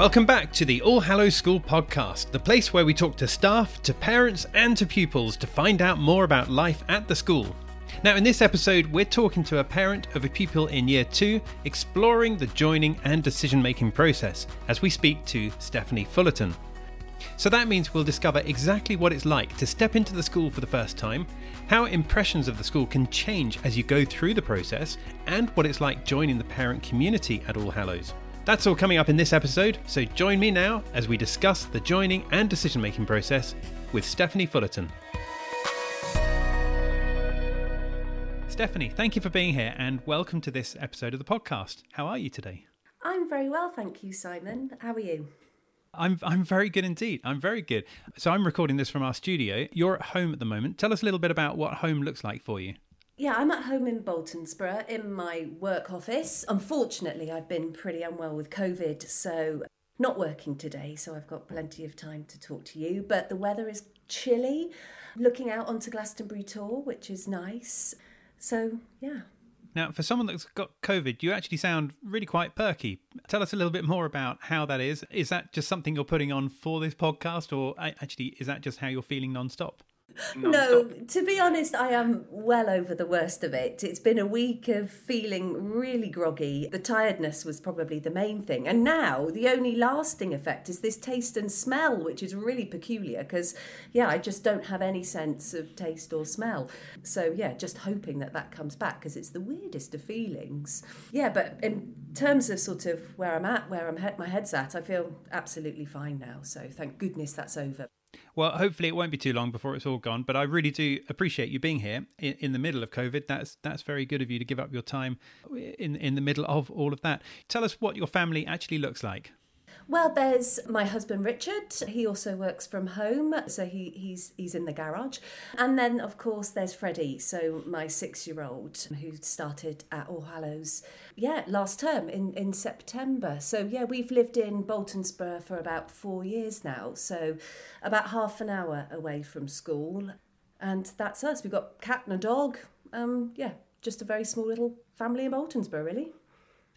Welcome back to the All Hallows School podcast, the place where we talk to staff, to parents, and to pupils to find out more about life at the school. Now, in this episode, we're talking to a parent of a pupil in year two, exploring the joining and decision making process as we speak to Stephanie Fullerton. So that means we'll discover exactly what it's like to step into the school for the first time, how impressions of the school can change as you go through the process, and what it's like joining the parent community at All Hallows. That's all coming up in this episode, so join me now as we discuss the joining and decision making process with Stephanie Fullerton. Stephanie, thank you for being here and welcome to this episode of the podcast. How are you today? I'm very well, thank you, Simon. How are you? I'm I'm very good indeed. I'm very good. So I'm recording this from our studio. You're at home at the moment. Tell us a little bit about what home looks like for you. Yeah, I'm at home in Baltonsborough in my work office. Unfortunately, I've been pretty unwell with COVID, so not working today, so I've got plenty of time to talk to you. But the weather is chilly. Looking out onto Glastonbury Tor, which is nice. So, yeah. Now, for someone that's got COVID, you actually sound really quite perky. Tell us a little bit more about how that is. Is that just something you're putting on for this podcast, or actually, is that just how you're feeling non-stop? No, to be honest, I am well over the worst of it. It's been a week of feeling really groggy. The tiredness was probably the main thing. And now the only lasting effect is this taste and smell, which is really peculiar because, yeah, I just don't have any sense of taste or smell. So, yeah, just hoping that that comes back because it's the weirdest of feelings. Yeah, but in terms of sort of where I'm at, where I'm he- my head's at, I feel absolutely fine now. So, thank goodness that's over. Well, hopefully it won't be too long before it's all gone. But I really do appreciate you being here in, in, the middle of COVID. That's that's very good of you to give up your time in in the middle of all of that. Tell us what your family actually looks like. Well, there's my husband Richard. He also works from home, so he, he's he's in the garage. And then, of course, there's Freddie, so my six-year-old who started at All Hallows, yeah, last term in in September. So yeah, we've lived in Baltonsborough for about four years now, so about half an hour away from school, and that's us. We've got cat and a dog. Um, yeah, just a very small little family in Baltonsborough, really.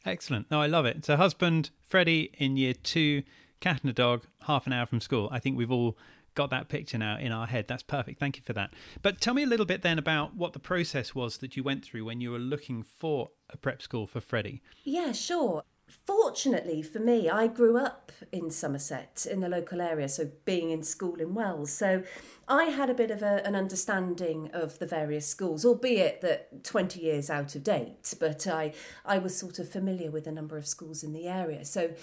Excellent. No, I love it. So, husband, Freddie in year two, cat and a dog, half an hour from school. I think we've all got that picture now in our head. That's perfect. Thank you for that. But tell me a little bit then about what the process was that you went through when you were looking for a prep school for Freddie. Yeah, sure. Fortunately for me, I grew up in Somerset in the local area, so being in school in Wells. So I had a bit of a, an understanding of the various schools, albeit that 20 years out of date, but I, I was sort of familiar with a number of schools in the area. So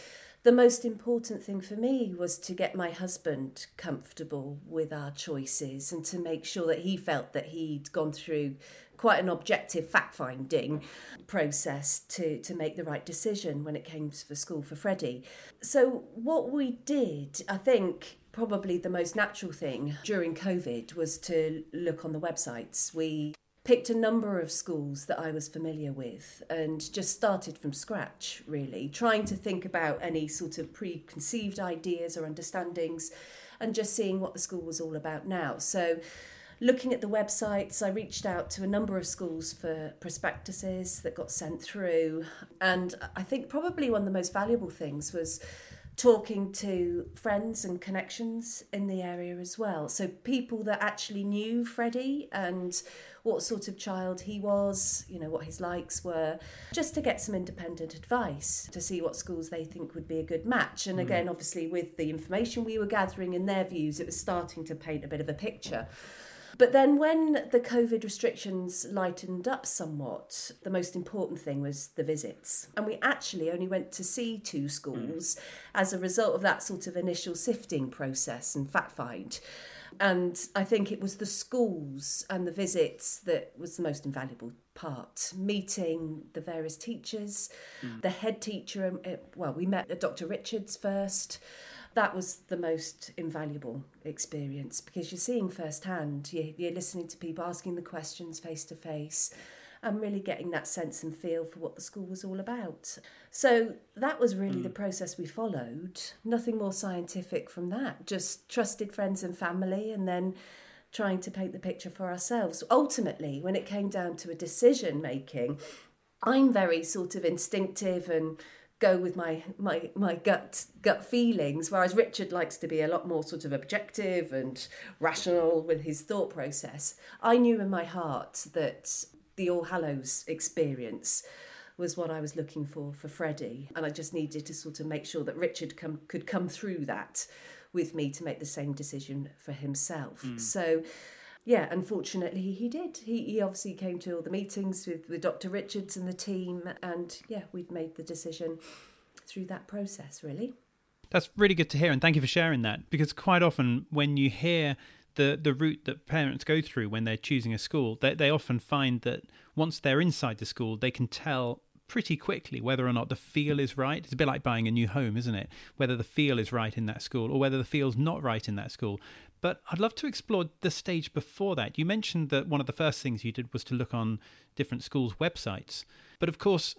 the most important thing for me was to get my husband comfortable with our choices and to make sure that he felt that he'd gone through quite an objective fact finding process to, to make the right decision when it came for school for Freddie. So, what we did, I think, probably the most natural thing during COVID was to look on the websites. We picked a number of schools that I was familiar with and just started from scratch, really, trying to think about any sort of preconceived ideas or understandings and just seeing what the school was all about now. So, looking at the websites, I reached out to a number of schools for prospectuses that got sent through. And I think probably one of the most valuable things was talking to friends and connections in the area as well. So people that actually knew Freddie and what sort of child he was, you know, what his likes were, just to get some independent advice to see what schools they think would be a good match. And mm. again, obviously, with the information we were gathering and their views, it was starting to paint a bit of a picture. But then when the COVID restrictions lightened up somewhat, the most important thing was the visits. And we actually only went to see two schools mm. as a result of that sort of initial sifting process and fact find. And I think it was the schools and the visits that was the most invaluable part. Meeting the various teachers, mm. the head teacher, uh, well, we met Dr. Richards first that was the most invaluable experience because you're seeing firsthand, you're, you're listening to people asking the questions face to face and really getting that sense and feel for what the school was all about. So that was really mm. the process we followed. Nothing more scientific from that, just trusted friends and family and then trying to paint the picture for ourselves. Ultimately, when it came down to a decision making, I'm very sort of instinctive and go with my my my gut gut feelings whereas Richard likes to be a lot more sort of objective and rational with his thought process I knew in my heart that the All Hallows experience was what I was looking for for Freddie and I just needed to sort of make sure that Richard come, could come through that with me to make the same decision for himself mm. so yeah, unfortunately, he did. He, he obviously came to all the meetings with, with Dr. Richards and the team, and yeah, we've made the decision through that process, really. That's really good to hear, and thank you for sharing that. Because quite often, when you hear the the route that parents go through when they're choosing a school, they they often find that once they're inside the school, they can tell pretty quickly whether or not the feel is right. It's a bit like buying a new home, isn't it? Whether the feel is right in that school or whether the feel's not right in that school. But I'd love to explore the stage before that. You mentioned that one of the first things you did was to look on different schools' websites. But of course,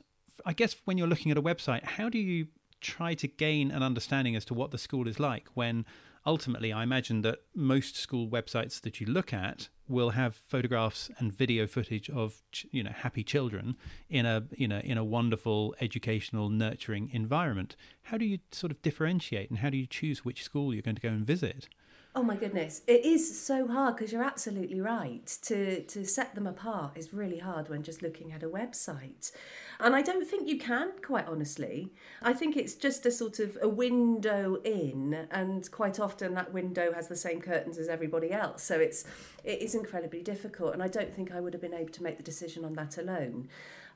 I guess when you're looking at a website, how do you try to gain an understanding as to what the school is like when ultimately I imagine that most school websites that you look at will have photographs and video footage of you know happy children in a you know in a wonderful educational nurturing environment how do you sort of differentiate and how do you choose which school you're going to go and visit Oh my goodness, it is so hard because you're absolutely right. To to set them apart is really hard when just looking at a website. And I don't think you can, quite honestly. I think it's just a sort of a window in and quite often that window has the same curtains as everybody else. So it's it is incredibly difficult and I don't think I would have been able to make the decision on that alone.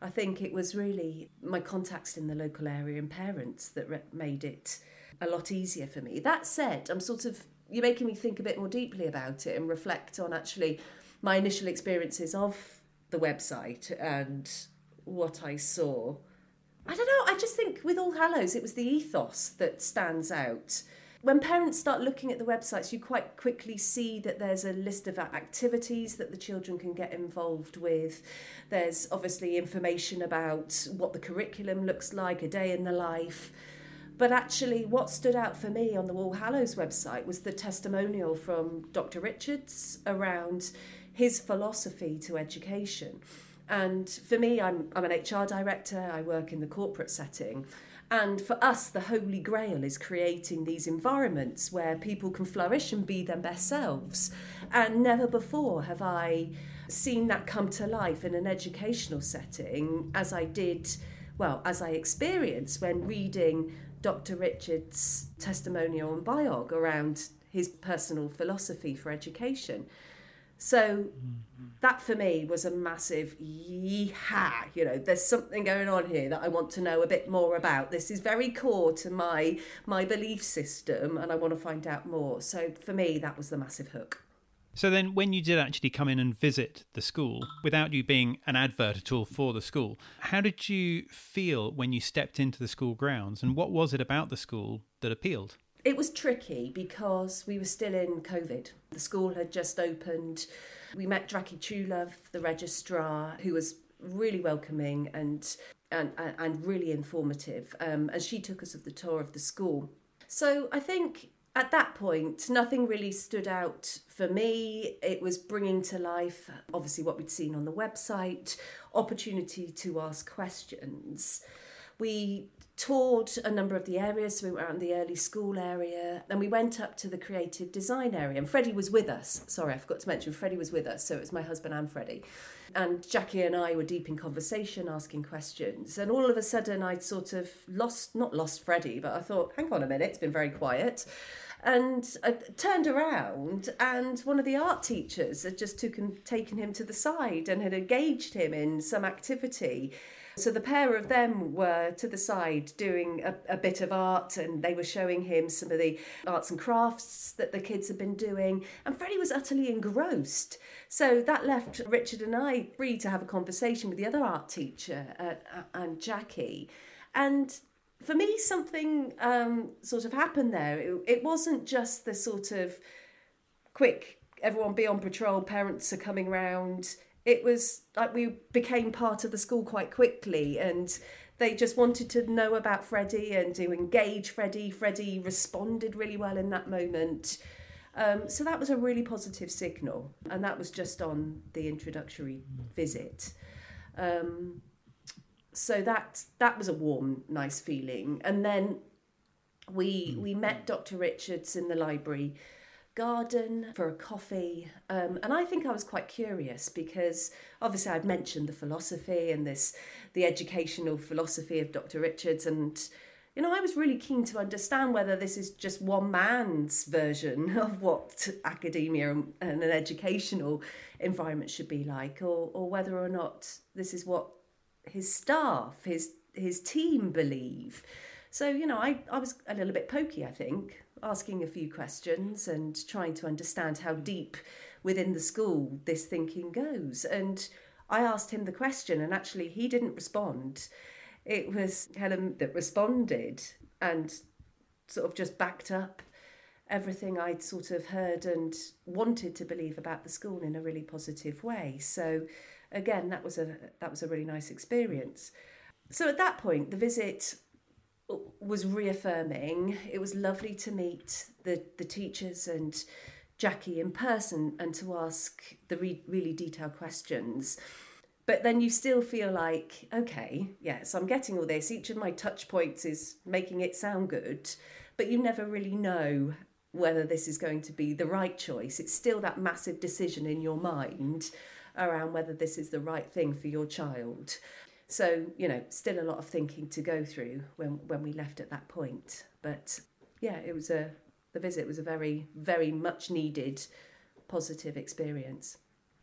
I think it was really my contacts in the local area and parents that made it a lot easier for me. That said, I'm sort of you're making me think a bit more deeply about it and reflect on actually my initial experiences of the website and what I saw. I don't know, I just think with All Hallows, it was the ethos that stands out. When parents start looking at the websites, you quite quickly see that there's a list of activities that the children can get involved with. There's obviously information about what the curriculum looks like, a day in the life. But actually, what stood out for me on the All Hallows website was the testimonial from Dr. Richards around his philosophy to education. And for me, I'm, I'm an HR director, I work in the corporate setting. And for us, the holy grail is creating these environments where people can flourish and be their best selves. And never before have I seen that come to life in an educational setting as I did, well, as I experienced when reading Dr. Richard's testimonial and biog around his personal philosophy for education. So that for me was a massive yeehaw. You know, there's something going on here that I want to know a bit more about. This is very core to my my belief system, and I want to find out more. So for me, that was the massive hook. So then, when you did actually come in and visit the school, without you being an advert at all for the school, how did you feel when you stepped into the school grounds, and what was it about the school that appealed? It was tricky because we were still in COVID. The school had just opened. We met Draki Chulov, the registrar, who was really welcoming and and, and really informative. Um, and she took us of the tour of the school. So I think at that point, nothing really stood out for me. It was bringing to life, obviously, what we'd seen on the website, opportunity to ask questions. We toured a number of the areas. So we were out in the early school area and we went up to the creative design area. And Freddie was with us. Sorry, I forgot to mention, Freddie was with us. So it was my husband and Freddie. And Jackie and I were deep in conversation, asking questions. And all of a sudden, I'd sort of lost, not lost Freddie, but I thought, hang on a minute, it's been very quiet and I turned around and one of the art teachers had just taken, him to the side and had engaged him in some activity. So the pair of them were to the side doing a, a, bit of art and they were showing him some of the arts and crafts that the kids had been doing. And Freddie was utterly engrossed. So that left Richard and I free to have a conversation with the other art teacher uh, and Jackie. And for me, something um, sort of happened there. It, it wasn't just the sort of quick, everyone be on patrol, parents are coming round. It was like we became part of the school quite quickly and they just wanted to know about Freddie and to engage Freddie. Freddie responded really well in that moment. Um, so that was a really positive signal, and that was just on the introductory visit. Um, so that that was a warm, nice feeling. And then we we met Dr. Richards in the library garden for a coffee. Um, and I think I was quite curious because obviously I'd mentioned the philosophy and this the educational philosophy of Dr. Richards and you know, I was really keen to understand whether this is just one man's version of what academia and, an educational environment should be like, or, or whether or not this is what his staff, his his team believe. So, you know, I, I was a little bit pokey, I think, asking a few questions and trying to understand how deep within the school this thinking goes. And I asked him the question, and actually, he didn't respond. It was Helen that responded and sort of just backed up everything I'd sort of heard and wanted to believe about the school in a really positive way. So again, that was a that was a really nice experience. So at that point, the visit was reaffirming. It was lovely to meet the, the teachers and Jackie in person and to ask the re- really detailed questions. But then you still feel like, okay, yeah, so I'm getting all this. Each of my touch points is making it sound good, but you never really know whether this is going to be the right choice. It's still that massive decision in your mind around whether this is the right thing for your child. So, you know, still a lot of thinking to go through when, when we left at that point. But yeah, it was a, the visit was a very, very much needed positive experience.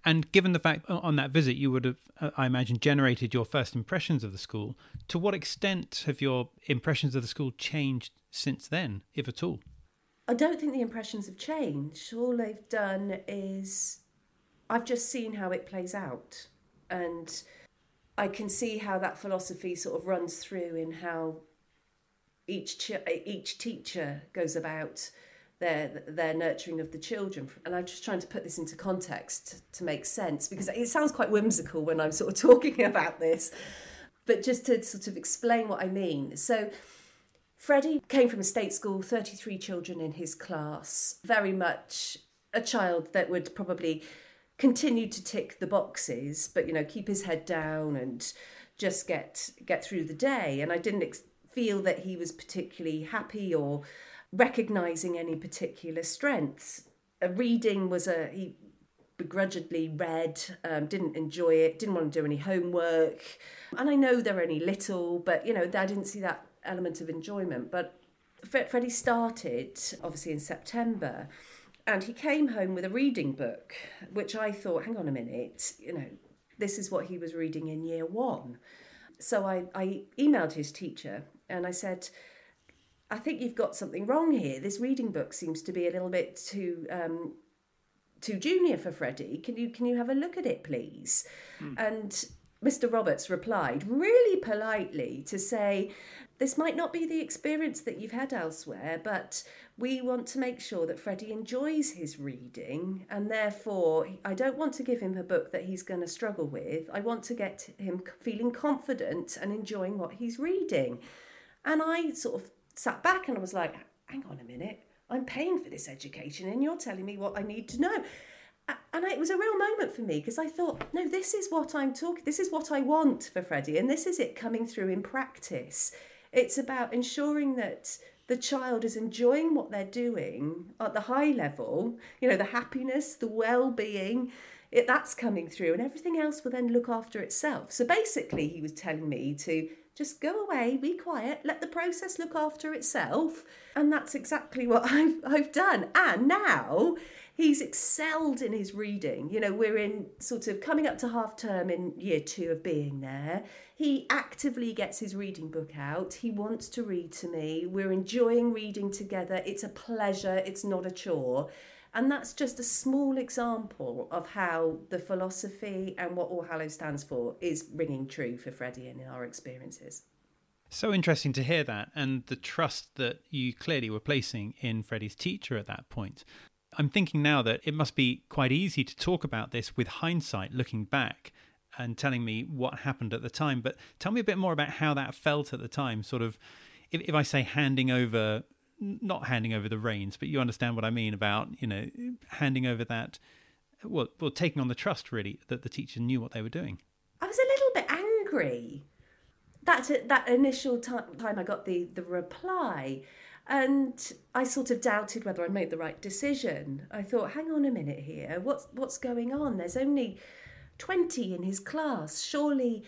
And given the fact on that visit you would have, uh, I imagine, generated your first impressions of the school, to what extent have your impressions of the school changed since then, if at all? I don't think the impressions have changed. All they've done is I've just seen how it plays out. And I can see how that philosophy sort of runs through in how each ch- each teacher goes about their their nurturing of the children and i'm just trying to put this into context to make sense because it sounds quite whimsical when i'm sort of talking about this but just to sort of explain what i mean so freddie came from a state school 33 children in his class very much a child that would probably continue to tick the boxes, but you know, keep his head down and just get get through the day. And I didn't ex- feel that he was particularly happy or recognizing any particular strengths. A reading was a he begrudgingly read, um, didn't enjoy it, didn't want to do any homework. And I know they're only little, but you know, I didn't see that element of enjoyment. But Freddie started obviously in September and he came home with a reading book, which I thought, hang on a minute, you know, this is what he was reading in year one. So I, I emailed his teacher and I said, I think you've got something wrong here. This reading book seems to be a little bit too um, too junior for Freddie. Can you can you have a look at it, please? Mm. And Mr. Roberts replied really politely to say, This might not be the experience that you've had elsewhere, but we want to make sure that Freddie enjoys his reading, and therefore, I don't want to give him a book that he's going to struggle with. I want to get him feeling confident and enjoying what he's reading. And I sort of sat back and I was like, Hang on a minute, I'm paying for this education, and you're telling me what I need to know and it was a real moment for me because I thought, no, this is what I'm talking. This is what I want for Freddie, and this is it coming through in practice. It's about ensuring that the child is enjoying what they're doing at the high level. You know, the happiness, the well-being, that's coming through, and everything else will then look after itself. So basically, he was telling me to just go away, be quiet, let the process look after itself, and that's exactly what I've I've done. And now he's excelled in his reading. You know, we're in sort of coming up to half term in year two of being there. He actively gets his reading book out. He wants to read to me. We're enjoying reading together. It's a pleasure, it's not a chore. And that's just a small example of how the philosophy and what All Hallows stands for is ringing true for Freddie and in our experiences. So interesting to hear that and the trust that you clearly were placing in Freddie's teacher at that point. I'm thinking now that it must be quite easy to talk about this with hindsight, looking back and telling me what happened at the time. But tell me a bit more about how that felt at the time. Sort of, if, if I say handing over, not handing over the reins, but you understand what I mean about, you know, handing over that, well, well, taking on the trust really that the teacher knew what they were doing. I was a little bit angry that uh, that initial time I got the the reply, and I sort of doubted whether I made the right decision. I thought, hang on a minute here, what's what's going on? There's only twenty in his class. Surely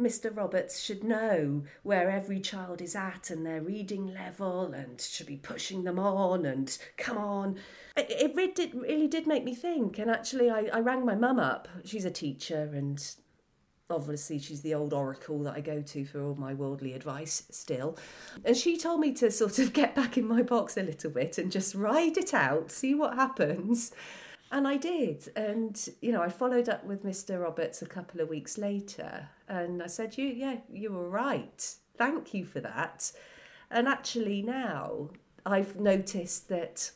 Mr. Roberts should know where every child is at and their reading level and should be pushing them on and come on. It, it really, did, really did make me think. And actually, I, I rang my mum up. She's a teacher and obviously she's the old oracle that I go to for all my worldly advice still. And she told me to sort of get back in my box a little bit and just ride it out, see what happens. And I did. And, you know, I followed up with Mr. Roberts a couple of weeks later and I said, You yeah, you were right. Thank you for that. And actually now I've noticed that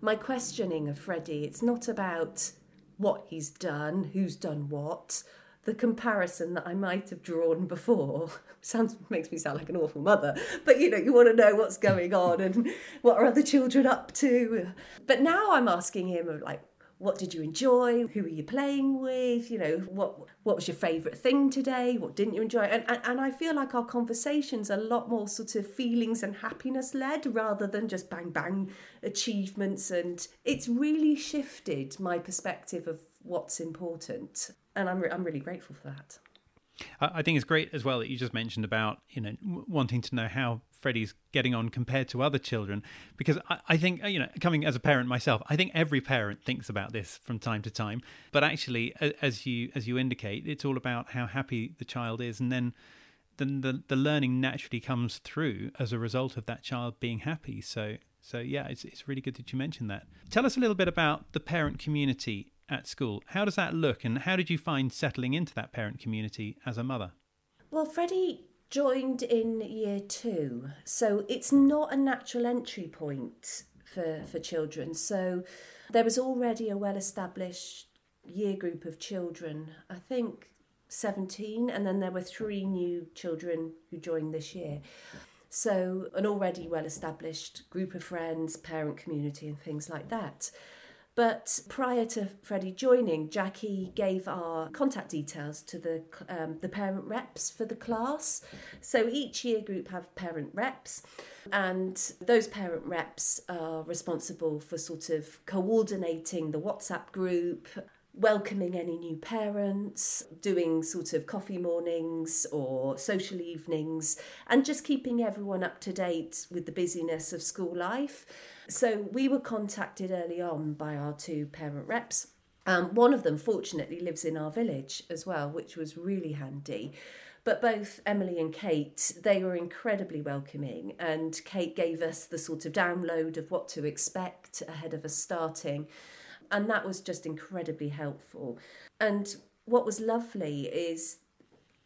my questioning of Freddie, it's not about what he's done, who's done what, the comparison that I might have drawn before sounds makes me sound like an awful mother, but you know, you want to know what's going on and what are other children up to. But now I'm asking him like what did you enjoy? Who were you playing with? You know, what what was your favourite thing today? What didn't you enjoy? And, and and I feel like our conversations are a lot more sort of feelings and happiness led rather than just bang bang achievements. And it's really shifted my perspective of what's important and I'm, re- I'm really grateful for that. I think it's great as well that you just mentioned about you know wanting to know how Freddie's getting on compared to other children, because I, I, think uh, you know coming as a parent myself, I think every parent thinks about this from time to time. But actually, as you as you indicate, it's all about how happy the child is, and then then the the learning naturally comes through as a result of that child being happy. So so yeah, it's it's really good that you mentioned that. Tell us a little bit about the parent community at school. How does that look, and how did you find settling into that parent community as a mother? Well, Freddie joined in year two, so it's not a natural entry point for, for children. So there was already a well established year group of children, I think 17, and then there were three new children who joined this year. So, an already well established group of friends, parent community, and things like that. But prior to Freddie joining, Jackie gave our contact details to the um, the parent reps for the class. So each year group have parent reps, and those parent reps are responsible for sort of coordinating the WhatsApp group, welcoming any new parents, doing sort of coffee mornings or social evenings, and just keeping everyone up to date with the busyness of school life. So we were contacted early on by our two parent reps. Um, one of them, fortunately, lives in our village as well, which was really handy. But both Emily and Kate, they were incredibly welcoming, and Kate gave us the sort of download of what to expect ahead of us starting. And that was just incredibly helpful. And what was lovely is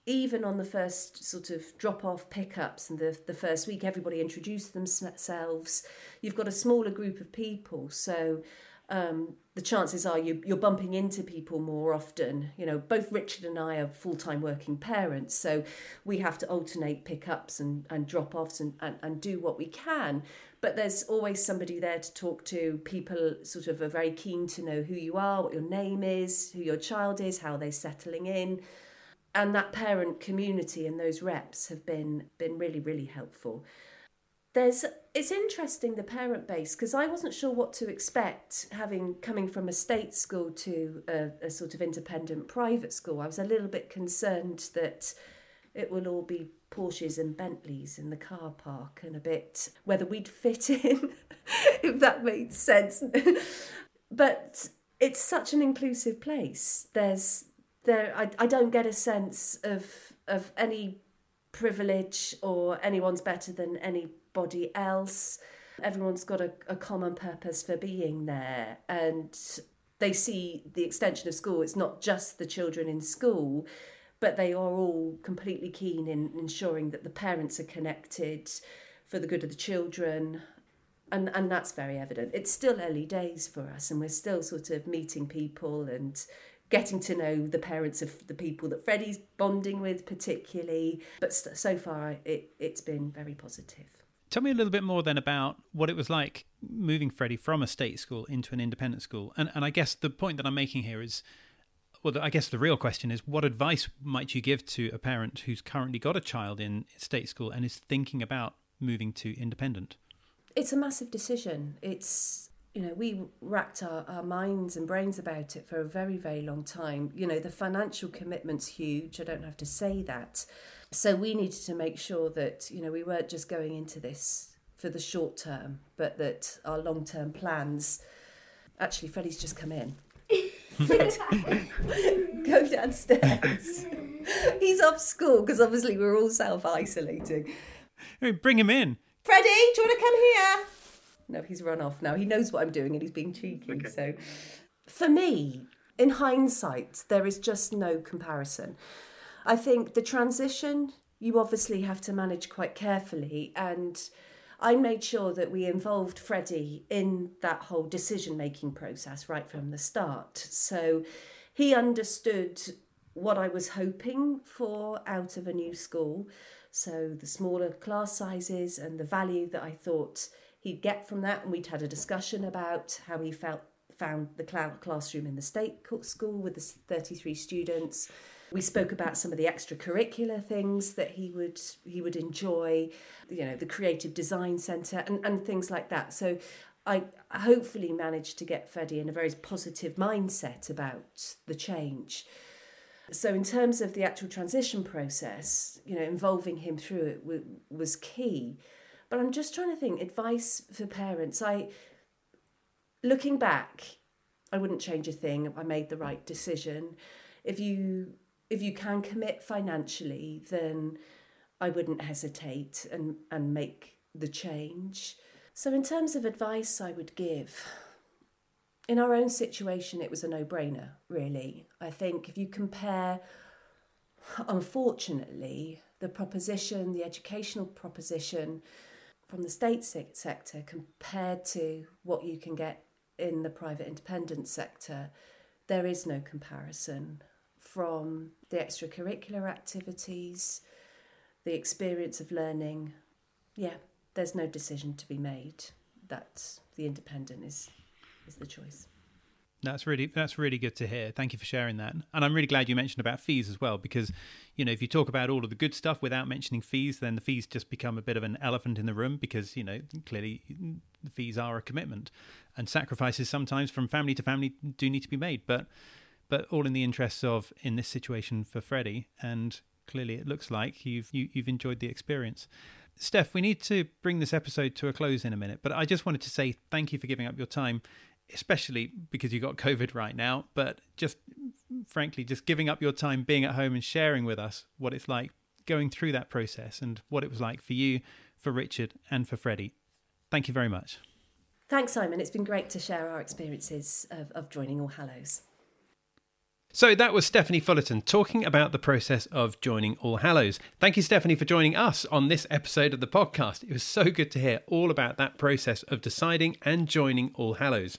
even on the first sort of drop off pickups and the, the first week, everybody introduced themselves. You've got a smaller group of people, so um, the chances are you, you're bumping into people more often. You know, both Richard and I are full time working parents, so we have to alternate pickups and, and drop offs and, and, and do what we can. But there's always somebody there to talk to. People sort of are very keen to know who you are, what your name is, who your child is, how they're settling in and that parent community and those reps have been been really really helpful there's it's interesting the parent base because I wasn't sure what to expect having coming from a state school to a, a, sort of independent private school. I was a little bit concerned that it will all be Porsches and Bentleys in the car park and a bit whether we'd fit in, if that made sense. but it's such an inclusive place. There's there I, I don't get a sense of of any privilege or anyone's better than anybody else. Everyone's got a, a common purpose for being there and they see the extension of school. It's not just the children in school, but they are all completely keen in ensuring that the parents are connected for the good of the children. And, and that's very evident. It's still early days for us, and we're still sort of meeting people and getting to know the parents of the people that Freddie's bonding with, particularly. But so far, it, it's been very positive. Tell me a little bit more then about what it was like moving Freddie from a state school into an independent school. And, and I guess the point that I'm making here is well, I guess the real question is what advice might you give to a parent who's currently got a child in state school and is thinking about moving to independent? It's a massive decision. It's, you know, we racked our, our minds and brains about it for a very, very long time. You know, the financial commitment's huge. I don't have to say that. So we needed to make sure that, you know, we weren't just going into this for the short term, but that our long term plans. Actually, Freddie's just come in. Go downstairs. He's off school because obviously we're all self isolating. Bring him in. Freddie, do you want to come here? No, he's run off now. He knows what I'm doing and he's being cheeky. Okay. So, for me, in hindsight, there is just no comparison. I think the transition you obviously have to manage quite carefully and I made sure that we involved Freddie in that whole decision making process right from the start. So he understood what I was hoping for out of a new school. So the smaller class sizes and the value that I thought he'd get from that. And we'd had a discussion about how he felt found the classroom in the state school with the 33 students we spoke about some of the extracurricular things that he would he would enjoy, you know, the creative design centre and, and things like that. So I hopefully managed to get Freddie in a very positive mindset about the change. So, in terms of the actual transition process, you know, involving him through it was key. But I'm just trying to think advice for parents. I, looking back, I wouldn't change a thing. I made the right decision. If you if you can commit financially, then I wouldn't hesitate and, and make the change. So, in terms of advice I would give, in our own situation, it was a no brainer, really. I think if you compare, unfortunately, the proposition, the educational proposition from the state sector compared to what you can get in the private independent sector, there is no comparison from the extracurricular activities, the experience of learning. Yeah, there's no decision to be made. That the independent is is the choice. That's really that's really good to hear. Thank you for sharing that. And I'm really glad you mentioned about fees as well because you know if you talk about all of the good stuff without mentioning fees then the fees just become a bit of an elephant in the room because you know clearly the fees are a commitment and sacrifices sometimes from family to family do need to be made but but all in the interests of in this situation for Freddie. And clearly, it looks like you've you, have you have enjoyed the experience. Steph, we need to bring this episode to a close in a minute, but I just wanted to say thank you for giving up your time, especially because you got COVID right now. But just frankly, just giving up your time, being at home, and sharing with us what it's like going through that process and what it was like for you, for Richard, and for Freddie. Thank you very much. Thanks, Simon. It's been great to share our experiences of, of joining All Hallows. So that was Stephanie Fullerton talking about the process of joining All Hallows. Thank you, Stephanie, for joining us on this episode of the podcast. It was so good to hear all about that process of deciding and joining All Hallows.